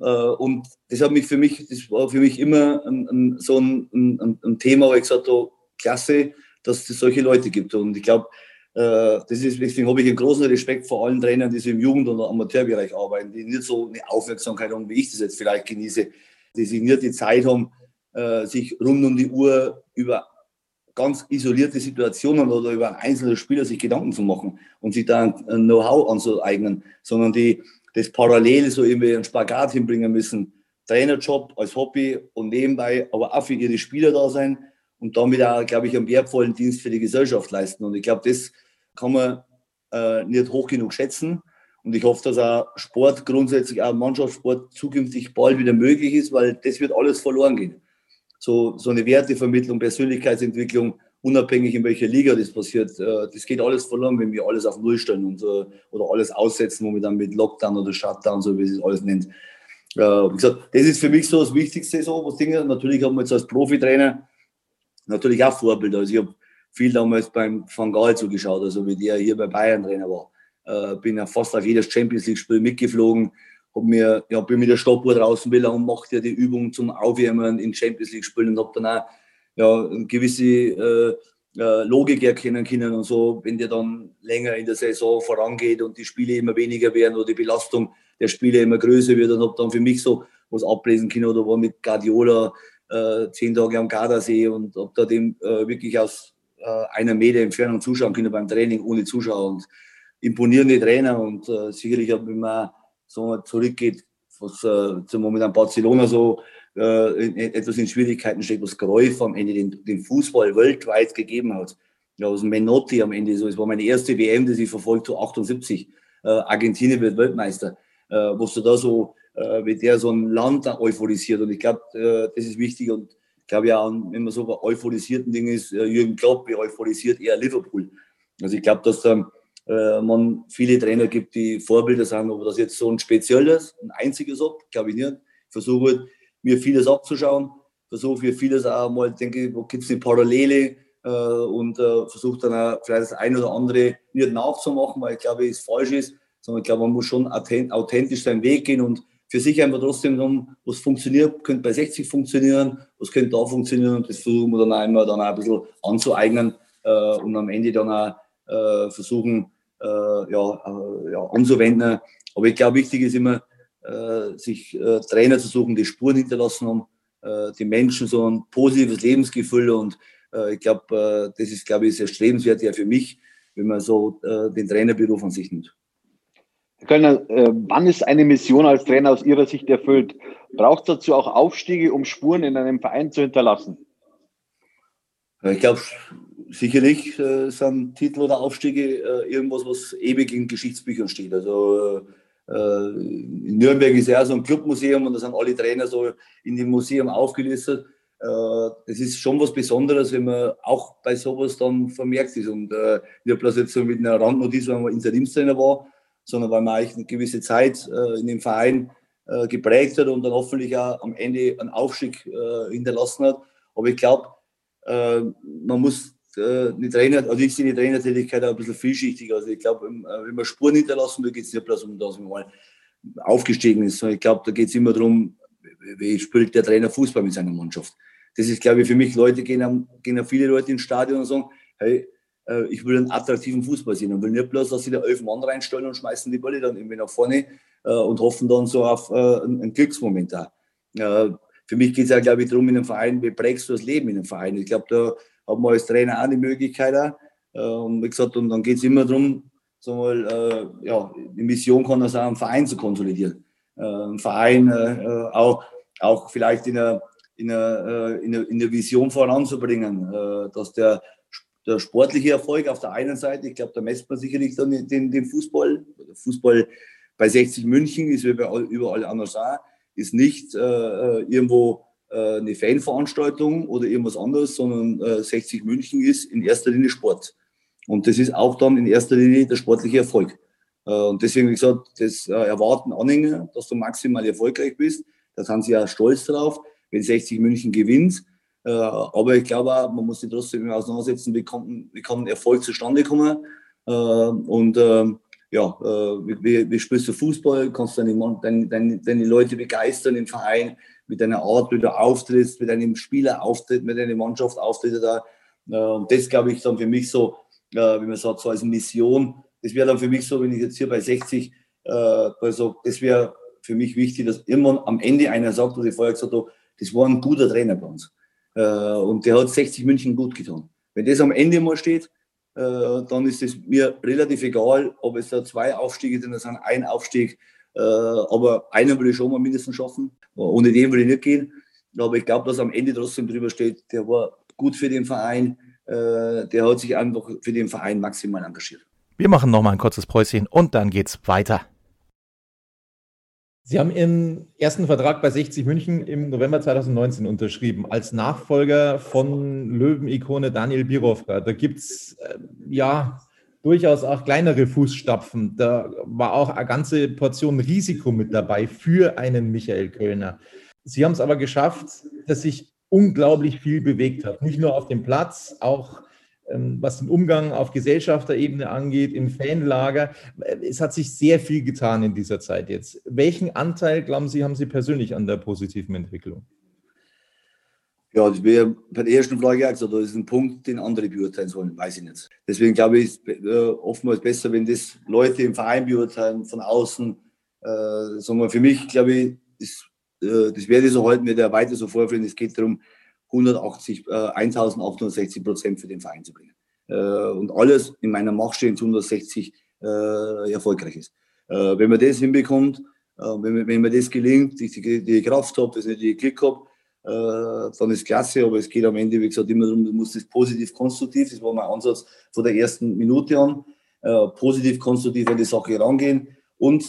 C: Äh, und das hat mich für mich, das war für mich immer ein, ein, so ein, ein, Thema, wo ich gesagt habe, klasse, dass es solche Leute gibt. Und ich glaube, das ist, deswegen habe ich einen großen Respekt vor allen Trainern, die so im Jugend- und Amateurbereich arbeiten, die nicht so eine Aufmerksamkeit haben, wie ich das jetzt vielleicht genieße, die sich nicht die Zeit haben, sich rund um die Uhr über ganz isolierte Situationen oder über einen einzelnen Spieler sich Gedanken zu machen und sich da ein Know-how anzueignen, sondern die das parallel so irgendwie einen Spagat hinbringen müssen. Trainerjob als Hobby und nebenbei aber auch für ihre Spieler da sein und damit auch, glaube ich, einen wertvollen Dienst für die Gesellschaft leisten. Und ich glaube, das kann man äh, nicht hoch genug schätzen. Und ich hoffe, dass auch Sport grundsätzlich, auch Mannschaftssport zukünftig bald wieder möglich ist, weil das wird alles verloren gehen. So, so eine Wertevermittlung, Persönlichkeitsentwicklung, unabhängig in welcher Liga das passiert, äh, das geht alles verloren, wenn wir alles auf Null stellen und, äh, oder alles aussetzen, wo wir dann mit Lockdown oder Shutdown, so wie es alles nennt. Äh, wie gesagt, das ist für mich so das Wichtigste, so was Dinge. Natürlich haben wir jetzt als Profitrainer natürlich auch Vorbilder. Also ich habe viel damals beim Van Gaal zugeschaut, also wie der hier bei Bayern Trainer war. Bin ja fast auf jedes Champions League-Spiel mitgeflogen, hab mir, ja, bin mit der Stoppuhr draußen, wie lange macht ja die Übung zum Aufwärmen in Champions League-Spielen und habe dann auch ja, eine gewisse äh, äh, Logik erkennen können und so, wenn der dann länger in der Saison vorangeht und die Spiele immer weniger werden oder die Belastung der Spiele immer größer wird, und habe dann für mich so was ablesen können oder war mit Guardiola äh, zehn Tage am Gardasee und habe da dem äh, wirklich aus äh, einer Meter Entfernung zuschauen können beim Training ohne Zuschauer und imponierende Trainer und äh, sicherlich, wenn man so zurückgeht, was äh, zum momentan Barcelona so äh, in, etwas in Schwierigkeiten steckt, was Greuf am Ende den, den Fußball weltweit gegeben hat. Ja, dem Menotti am Ende so. Es war meine erste WM, die ich verfolgt habe, 78. Äh, Argentinien wird Weltmeister. Äh, was du da so, äh, wie der so ein Land euphorisiert. Und ich glaube, äh, das ist wichtig. Und ich glaube ja, wenn man so bei euphorisierten Dingen ist, äh, Jürgen Klopp euphorisiert eher Liverpool. Also ich glaube, dass da äh, man viele Trainer gibt, die Vorbilder sind, aber das jetzt so ein spezielles, ein einziges ob, glaube ich nicht. Ich versuche halt, mir vieles abzuschauen, versuche mir vieles auch mal, denke ich, wo gibt es eine Parallele äh, und äh, versuche dann auch vielleicht das eine oder andere nicht nachzumachen, weil ich glaube, es falsch ist, sondern ich glaube, man muss schon authentisch seinen Weg gehen und für sich einfach trotzdem dann, was funktioniert, könnte bei 60 funktionieren, was könnte da funktionieren und das versuchen wir dann immer dann auch ein bisschen anzueignen äh, und am Ende dann auch äh, versuchen, ja, äh, ja, anzuwenden. Aber ich glaube, wichtig ist immer, äh, sich äh, Trainer zu suchen, die Spuren hinterlassen haben, äh, die Menschen so ein positives Lebensgefühl und ich glaube, das ist, glaube ich, sehr strebenswert ja für mich, wenn man so den Trainerberuf an sich nimmt.
D: Herr Kölner, wann ist eine Mission als Trainer aus Ihrer Sicht erfüllt? Braucht es dazu auch Aufstiege, um Spuren in einem Verein zu hinterlassen?
C: Ich glaube, sicherlich sind Titel oder Aufstiege irgendwas, was ewig in Geschichtsbüchern steht. Also äh, in Nürnberg ist ja so ein Clubmuseum und da sind alle Trainer so in dem Museum aufgelistet. Äh, das ist schon was Besonderes, wenn man auch bei sowas dann vermerkt ist. Und äh, nicht bloß jetzt so mit einer Randnotiz, weil man Interimstrainer war, sondern weil man eigentlich eine gewisse Zeit in dem Verein geprägt hat und dann hoffentlich auch am Ende einen Aufstieg hinterlassen hat. Aber ich glaube, man muss äh, die Trainer, also ich sehe die Trainertätigkeit auch ein bisschen vielschichtiger. Also ich glaube, äh, wenn man Spuren hinterlassen will, geht es nicht bloß um das, wenn man aufgestiegen ist. Ich glaube, da geht es immer darum, wie spielt der Trainer Fußball mit seiner Mannschaft. Das ist, glaube ich, für mich, Leute gehen, gehen viele Leute ins Stadion und sagen, hey, äh, ich will einen attraktiven Fußball sehen und will nicht bloß, dass sie da elf Mann reinstellen und schmeißen die Bälle dann irgendwie nach vorne und hoffen dann so auf einen Glücksmoment da. Für mich geht es ja, glaube ich, darum, in einem Verein, wie prägst du das Leben in einem Verein? Ich glaube, da haben wir als Trainer auch die Möglichkeit. Auch. Äh, und wie gesagt, und dann geht es immer darum, so mal, äh, ja, die Mission kann das auch, einen Verein zu konsolidieren. Äh, einen Verein äh, auch, auch vielleicht in der, in, der, in, der, Vision voranzubringen, dass der, der sportliche Erfolg auf der einen Seite, ich glaube, da messt man sicherlich dann den, den Fußball. Fußball bei 60 München ist wie überall anders auch, ist nicht äh, irgendwo äh, eine Fanveranstaltung oder irgendwas anderes, sondern 60 äh, München ist in erster Linie Sport. Und das ist auch dann in erster Linie der sportliche Erfolg. Äh, und deswegen, wie gesagt, das erwarten Anhänger, dass du maximal erfolgreich bist. Da sind sie ja stolz drauf, wenn 60 München gewinnt. Aber ich glaube auch, man muss sich trotzdem auseinandersetzen, wie kann, wie kann Erfolg zustande kommen. Und ähm, ja, wie, wie spielst du Fußball? Kannst du deine, deine, deine Leute begeistern im Verein? mit deiner Art, wie du auftrittst, mit deinem Spieler auftritt, mit deiner Mannschaft auftritt da. Äh, und das glaube ich dann für mich so, äh, wie man sagt, so als Mission. Das wäre dann für mich so, wenn ich jetzt hier bei 60, also das wäre für mich wichtig, dass immer am Ende einer sagt, was ich vorher gesagt habe, das war ein guter Trainer bei uns. Und der hat 60 München gut getan. Wenn das am Ende mal steht, dann ist es mir relativ egal, ob es da zwei Aufstiege sind, das sind ein Aufstieg Äh, aber einen will ich schon mal mindestens schaffen. Ohne den will ich nicht gehen. Aber ich glaube, dass am Ende trotzdem drüber steht, der war gut für den Verein, äh, der hat sich einfach für den Verein maximal engagiert.
B: Wir machen noch mal ein kurzes Päuschen und dann geht's weiter.
E: Sie haben Ihren ersten Vertrag bei 60 München im November 2019 unterschrieben, als Nachfolger von Löwen-Ikone Daniel Birovka. Da gibt es äh, ja durchaus auch kleinere Fußstapfen. Da war auch eine ganze Portion Risiko mit dabei für einen Michael Kölner. Sie haben es aber geschafft, dass sich unglaublich viel bewegt hat. Nicht nur auf dem Platz, auch was den Umgang auf Gesellschafterebene angeht, im Fanlager. Es hat sich sehr viel getan in dieser Zeit jetzt. Welchen Anteil, glauben Sie, haben Sie persönlich an der positiven Entwicklung?
C: Ja, das wäre bei der ersten Frage gesagt, das ist ein Punkt, den andere beurteilen sollen, weiß ich nicht. Deswegen glaube ich, ist äh, oftmals besser, wenn das Leute im Verein beurteilen, von außen. Äh, sagen wir, für mich, glaube ich, ist, äh, das werde ich so halten, wird er weiter so vorführen. Es geht darum, 180, äh, 1860 Prozent für den Verein zu bringen. Äh, und alles in meiner Macht stehen zu 160 äh, erfolgreich ist. Äh, wenn man das hinbekommt, äh, wenn, wenn mir das gelingt, ich die, die Kraft habe, dass ich die Glück habe, äh, dann ist klasse, aber es geht am Ende, wie gesagt, immer darum, du musst das positiv konstruktiv, das war mein Ansatz von der ersten Minute an, positiv konstruktiv an die Sache rangehen und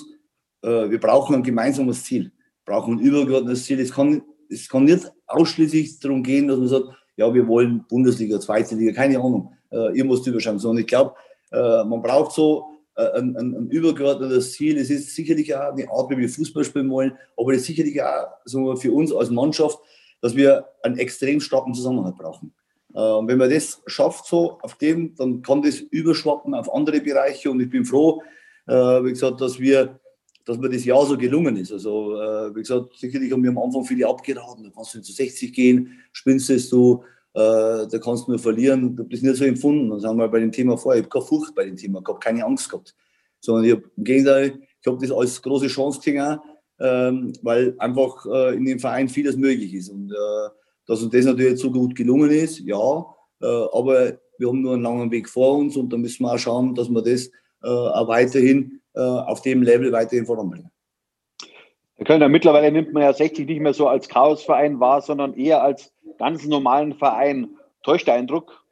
C: wir brauchen ein gemeinsames Ziel, brauchen ein übergeordnetes Ziel. Es kann, es kann nicht ausschließlich darum gehen, dass man sagt, ja, wir wollen Bundesliga, zweite Liga, keine Ahnung, äh, ihr müsst überschauen. Sondern ich glaube, äh, man braucht so äh, ein, ein, ein, übergeordnetes Ziel. Es ist sicherlich auch eine Art, wie wir Fußball spielen wollen, aber es ist sicherlich auch so für uns als Mannschaft, dass wir einen extrem starken Zusammenhalt brauchen. Äh, und wenn man das schafft, so auf dem, dann kann das überschwappen auf andere Bereiche. Und ich bin froh, äh, wie gesagt, dass wir dass mir das Jahr so gelungen ist. Also, äh, wie gesagt, sicherlich haben wir am Anfang viele abgeraten. Da kannst du zu 60 gehen, spinnst es du, äh, da kannst du nur verlieren. Habe das nicht so empfunden. Das haben wir bei dem Thema vorher. Ich habe keine Furcht bei dem Thema gehabt, keine Angst gehabt. Sondern ich habe im Gegenteil, ich habe das als große Chance gesehen, ähm, weil einfach äh, in dem Verein vieles möglich ist. Und äh, dass uns das natürlich so gut gelungen ist, ja, äh, aber wir haben nur einen langen Weg vor uns und da müssen wir auch schauen, dass wir das weiterhin äh, auf dem Level weiterhin voranbringen.
D: Herr Kölner, mittlerweile nimmt man ja 60 nicht mehr so als Chaosverein wahr, sondern eher als ganz normalen Verein. Täuscht der Eindruck?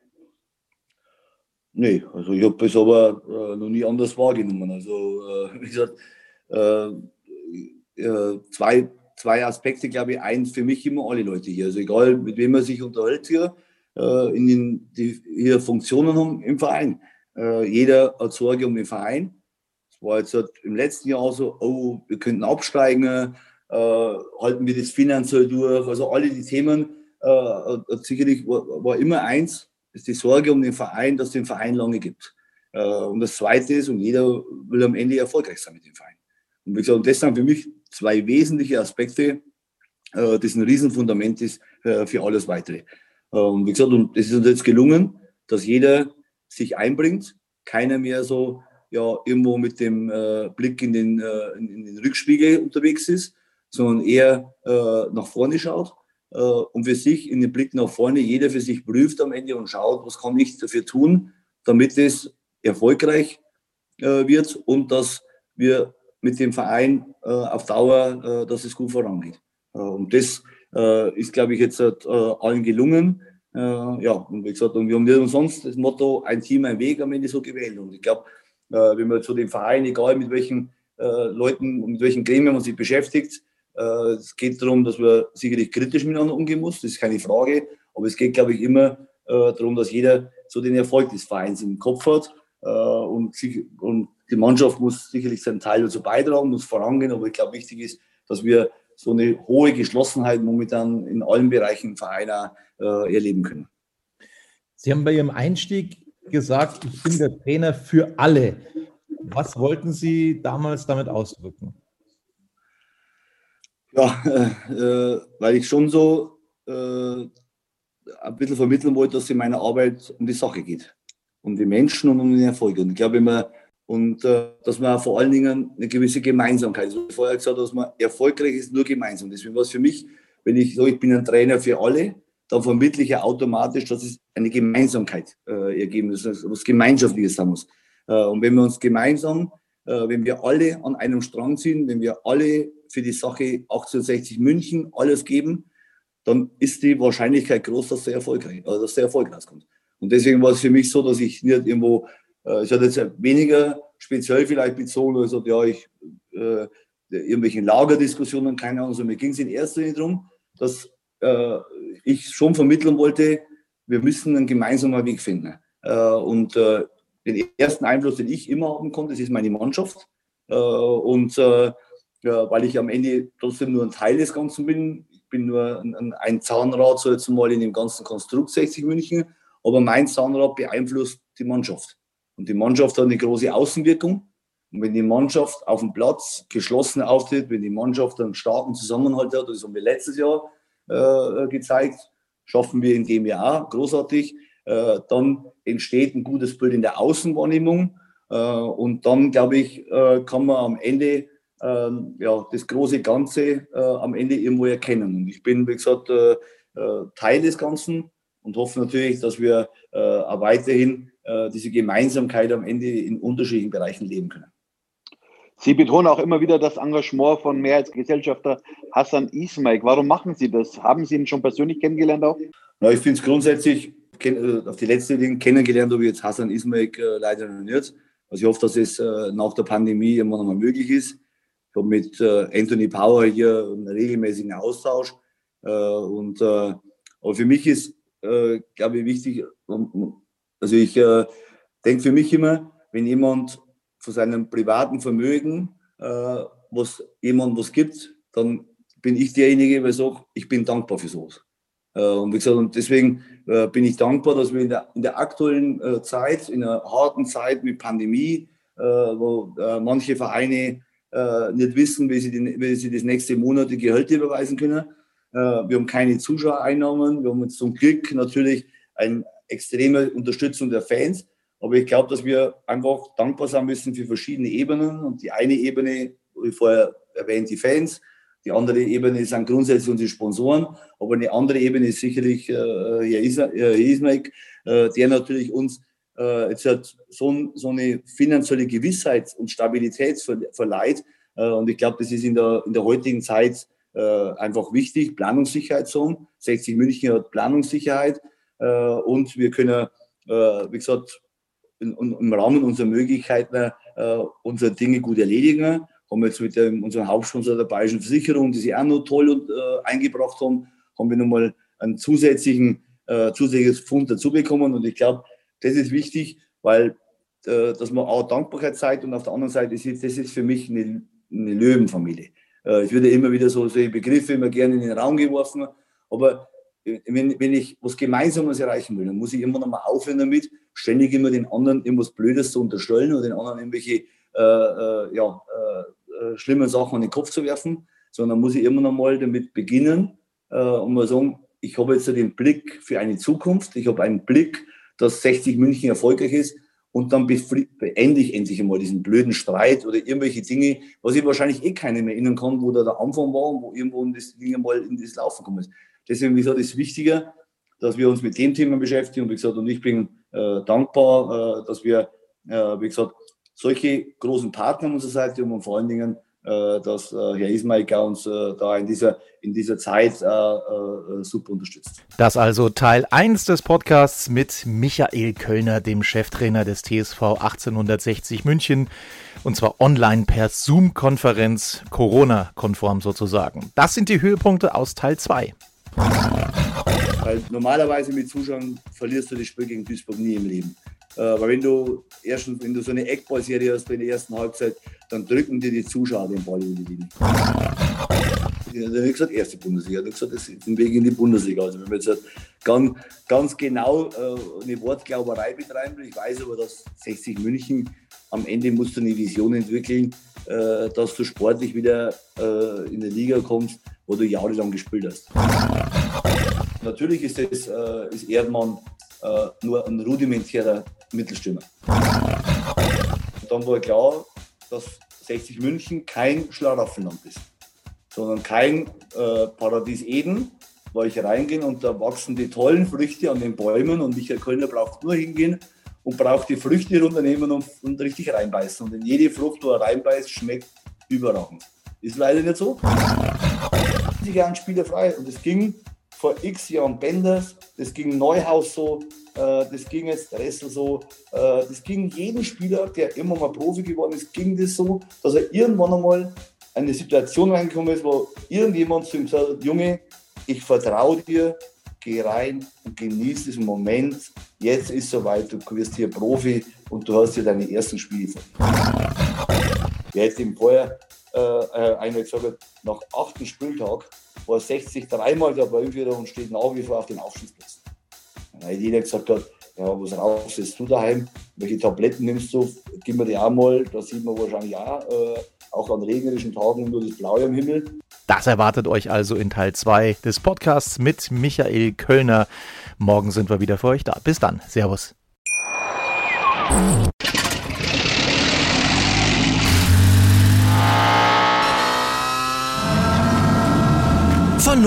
C: Nee, also ich habe das aber äh, noch nie anders wahrgenommen. Also, äh, wie gesagt, äh, äh, zwei, zwei Aspekte, glaube ich. Eins für mich immer alle Leute hier. Also egal, mit wem man sich unterhält hier, äh, in den, die hier Funktionen haben im Verein. Jeder hat Sorge um den Verein war jetzt im letzten Jahr so, oh, wir könnten absteigen, äh, halten wir das finanziell durch. Also alle die Themen, äh, sicherlich war, war, immer eins, ist die Sorge um den Verein, dass es den Verein lange gibt. Äh, und das Zweite ist, und jeder will am Ende erfolgreich sein mit dem Verein. Und wie gesagt, und das sind für mich zwei wesentliche Aspekte, äh, das ein Riesenfundament ist äh, für alles Weitere. Äh, und wie gesagt, und es ist uns jetzt gelungen, dass jeder sich einbringt, keiner mehr so ja irgendwo mit dem äh, Blick in den, äh, in den Rückspiegel unterwegs ist, sondern eher äh, nach vorne schaut äh, und für sich in den Blick nach vorne jeder für sich prüft am Ende und schaut, was kann ich dafür tun, damit es erfolgreich äh, wird und dass wir mit dem Verein äh, auf Dauer, dass es gut vorangeht. und das ist, glaube ich, jetzt allen gelungen. Ja, und wie gesagt, und wir haben nicht umsonst das Motto, ein Team, ein Weg am Ende so gewählt. Und ich glaube, äh, wenn man zu dem Verein, egal mit welchen äh, Leuten, mit welchen Gremien man sich beschäftigt, äh, es geht darum, dass man sicherlich kritisch miteinander umgehen muss, das ist keine Frage, aber es geht, glaube ich, immer darum, dass jeder so den Erfolg des Vereins im Kopf hat. Und, und die Mannschaft muss sicherlich seinen Teil dazu beitragen, muss vorangehen, aber ich glaube, wichtig ist, dass wir so eine hohe Geschlossenheit momentan in allen Bereichen im Verein äh, erleben können.
E: Sie haben bei Ihrem Einstieg gesagt, ich bin der Trainer für alle. Was wollten Sie damals damit ausdrücken?
C: Ja, äh, äh, weil ich schon so äh, ein bisschen vermitteln wollte, dass es in meiner Arbeit um die Sache geht. Um die Menschen und um den Erfolg. Und ich glaube immer, und äh, dass man vor allen Dingen eine gewisse Gemeinsamkeit, also vorher gesagt, dass man erfolgreich ist, nur gemeinsam. Deswegen war es für mich, wenn ich so, ich bin ein Trainer für alle, dann vermittle ich ja automatisch, dass es eine Gemeinsamkeit äh, ergeben muss, was Gemeinschaftliches sein muss. Äh, und wenn wir uns gemeinsam äh, wenn wir alle an einem Strang ziehen, wenn wir alle für die Sache 1860 München alles geben, dann ist die Wahrscheinlichkeit groß, dass der erfolgreich, also dass der Erfolg rauskommt. Und deswegen war es für mich so, dass ich nicht irgendwo, äh, ich hatte jetzt weniger speziell vielleicht bezogen, also ja, ich äh, irgendwelchen Lagerdiskussionen, keine Ahnung, sondern mir ging es in erster Linie darum, dass äh, ich schon vermitteln wollte, wir müssen einen gemeinsamen Weg finden. Äh, und äh, den ersten Einfluss, den ich immer haben konnte, das ist meine Mannschaft. Äh, und äh, ja, weil ich am Ende trotzdem nur ein Teil des Ganzen bin. Ich bin nur ein, ein Zahnrad, so jetzt mal in dem ganzen Konstrukt 60 München. Aber mein Zahnrad beeinflusst die Mannschaft. Und die Mannschaft hat eine große Außenwirkung. Und wenn die Mannschaft auf dem Platz geschlossen auftritt, wenn die Mannschaft einen starken Zusammenhalt hat, das haben wir letztes Jahr äh, gezeigt, schaffen wir in dem Jahr großartig, äh, dann entsteht ein gutes Bild in der Außenwahrnehmung. Äh, und dann, glaube ich, äh, kann man am Ende ähm, ja, das große Ganze äh, am Ende irgendwo erkennen. Und ich bin, wie gesagt, äh, Teil des Ganzen und hoffe natürlich, dass wir auch weiterhin diese Gemeinsamkeit am Ende in unterschiedlichen Bereichen leben können.
D: Sie betonen auch immer wieder das Engagement von Mehrheitsgesellschafter Hassan Ismail. Warum machen Sie das? Haben Sie ihn schon persönlich kennengelernt auch?
C: Na, ich finde es grundsätzlich, auf die letzte Dinge kennengelernt habe ich jetzt Hassan Ismail leider noch nicht. Also ich hoffe, dass es nach der Pandemie immer noch mal möglich ist. Ich habe mit äh, Anthony Power hier einen regelmäßigen Austausch. Äh, und, äh, aber für mich ist, äh, glaube ich, wichtig, also ich äh, denke für mich immer, wenn jemand von seinem privaten Vermögen äh, was jemand was gibt, dann bin ich derjenige, der sagt, ich bin dankbar für sowas. Und wie gesagt, und deswegen bin ich dankbar, dass wir in der, in der aktuellen Zeit, in einer harten Zeit mit Pandemie, wo manche Vereine äh, nicht wissen, wie sie, die, wie sie das nächste Monat die Gehälter überweisen können. Äh, wir haben keine Zuschauereinnahmen. Wir haben jetzt zum Glück natürlich eine extreme Unterstützung der Fans. Aber ich glaube, dass wir einfach dankbar sein müssen für verschiedene Ebenen. Und die eine Ebene, wie vorher erwähnt, die Fans. Die andere Ebene sind grundsätzlich unsere Sponsoren. Aber eine andere Ebene ist sicherlich äh, Herr Ismail, äh, der natürlich uns äh, jetzt hat so, so, eine finanzielle Gewissheit und Stabilität verleiht. Äh, und ich glaube, das ist in der, in der heutigen Zeit äh, einfach wichtig. Planungssicherheit so. 60 München hat Planungssicherheit und wir können, äh, wie gesagt, in, in, im Rahmen unserer Möglichkeiten äh, unsere Dinge gut erledigen. Haben wir jetzt mit dem, unserem Hauptsponsor der Bayerischen Versicherung, die sie auch noch toll und, eingebracht haben, haben wir nochmal einen zusätzlichen zusätzliches Fund dazu bekommen. Und ich glaube, das ist wichtig, weil äh, dass man auch Dankbarkeit zeigt und auf der anderen Seite ist das ist für mich eine, eine Löwenfamilie. Äh, es wird ja immer wieder so solche Begriffe immer gerne in den Raum geworfen, aber äh, wenn, wenn ich was Gemeinsames erreichen will, dann muss ich immer noch mal aufhören damit, ständig immer den anderen irgendwas Blödes zu unterstellen oder den anderen irgendwelche äh, äh, ja, äh, schlimmen Sachen an den Kopf zu werfen, sondern muss ich immer noch mal damit beginnen und mal sagen, ich habe jetzt den Blick für eine Zukunft, ich habe einen Blick dass 60 München erfolgreich ist und dann beende ich endlich einmal diesen blöden Streit oder irgendwelche Dinge, was ich wahrscheinlich eh keine mehr erinnern kann, wo da der Anfang war und wo irgendwo das Ding mal in das Laufen gekommen ist. Deswegen, wie gesagt, ist wichtiger, dass wir uns mit dem Thema beschäftigen. Und wie gesagt, und ich bin äh, dankbar, äh, dass wir, äh, wie gesagt, solche großen Partner an unserer Seite haben und vor allen Dingen äh, dass äh, Herr Ismail uns äh, da in dieser, in dieser Zeit super unterstützt.
B: Das also Teil 1 des Podcasts mit Michael Kölner, dem Cheftrainer des TSV 1860 München. Und zwar online per Zoom-Konferenz, Corona-konform sozusagen. Das sind die Höhepunkte aus Teil 2.
C: Weil normalerweise mit Zuschauern verlierst du das Spiel gegen Duisburg nie im Leben. Äh, weil wenn du erstens, wenn du so eine Eckballserie hast in der ersten Halbzeit, dann drücken dir die Zuschauer den Ball in die Linie. Ich habe gesagt, erste Bundesliga. Ich habe gesagt, das ist ein Weg in die Bundesliga. Also wenn man jetzt halt ganz, ganz genau äh, eine Wortglauberei betreiben will, ich weiß aber, dass 60 München am Ende musst du eine Vision entwickeln, äh, dass du sportlich wieder in der Liga kommst, wo du jahrelang gespielt hast. Natürlich ist, das, äh, ist Erdmann äh, nur ein rudimentärer Mittelstürmer. dann war klar, dass 60 München kein Schlaraffenland ist, sondern kein äh, Paradies Eden, wo ich reingehe und da wachsen die tollen Früchte an den Bäumen und Michael Kölner braucht nur hingehen und braucht die Früchte runternehmen und, und richtig reinbeißen. Und in jede Frucht, wo er reinbeißt, schmeckt überragend. Ist leider nicht so. Die Jahren spielerfrei und es ging vor x Jahren Benders, das ging Neuhaus so, äh, das ging jetzt Ressel so, äh, das ging jedem Spieler, der immer mal Profi geworden ist, ging das so, dass er irgendwann einmal eine Situation reingekommen ist, wo irgendjemand zu ihm sagt, Junge, ich vertraue dir, geh rein und genieß diesen Moment. Jetzt ist soweit, du wirst hier Profi und du hast hier deine ersten Spiele. Hätte ihm vorher äh, äh einer gesagt, nach achten Spieltag war 60 dreimal dabei wieder und steht nach wie vor auf den Aufstiegsplätzen. Weil jeder gesagt hat, ja, was rauchst jetzt du daheim? Welche Tabletten nimmst du? Gib mir die auch mal. Da sieht man wahrscheinlich auch, äh, auch an regnerischen Tagen nur das Blaue am Himmel.
B: Das erwartet euch also in Teil 2 des Podcasts mit Michael Kölner. Morgen sind wir wieder für euch da. Bis dann. Servus.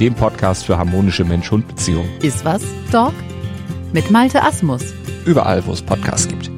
G: dem Podcast für harmonische Mensch-Hund-Beziehungen.
H: Iswas Dog mit Malte Asmus.
G: Überall, wo es Podcasts gibt.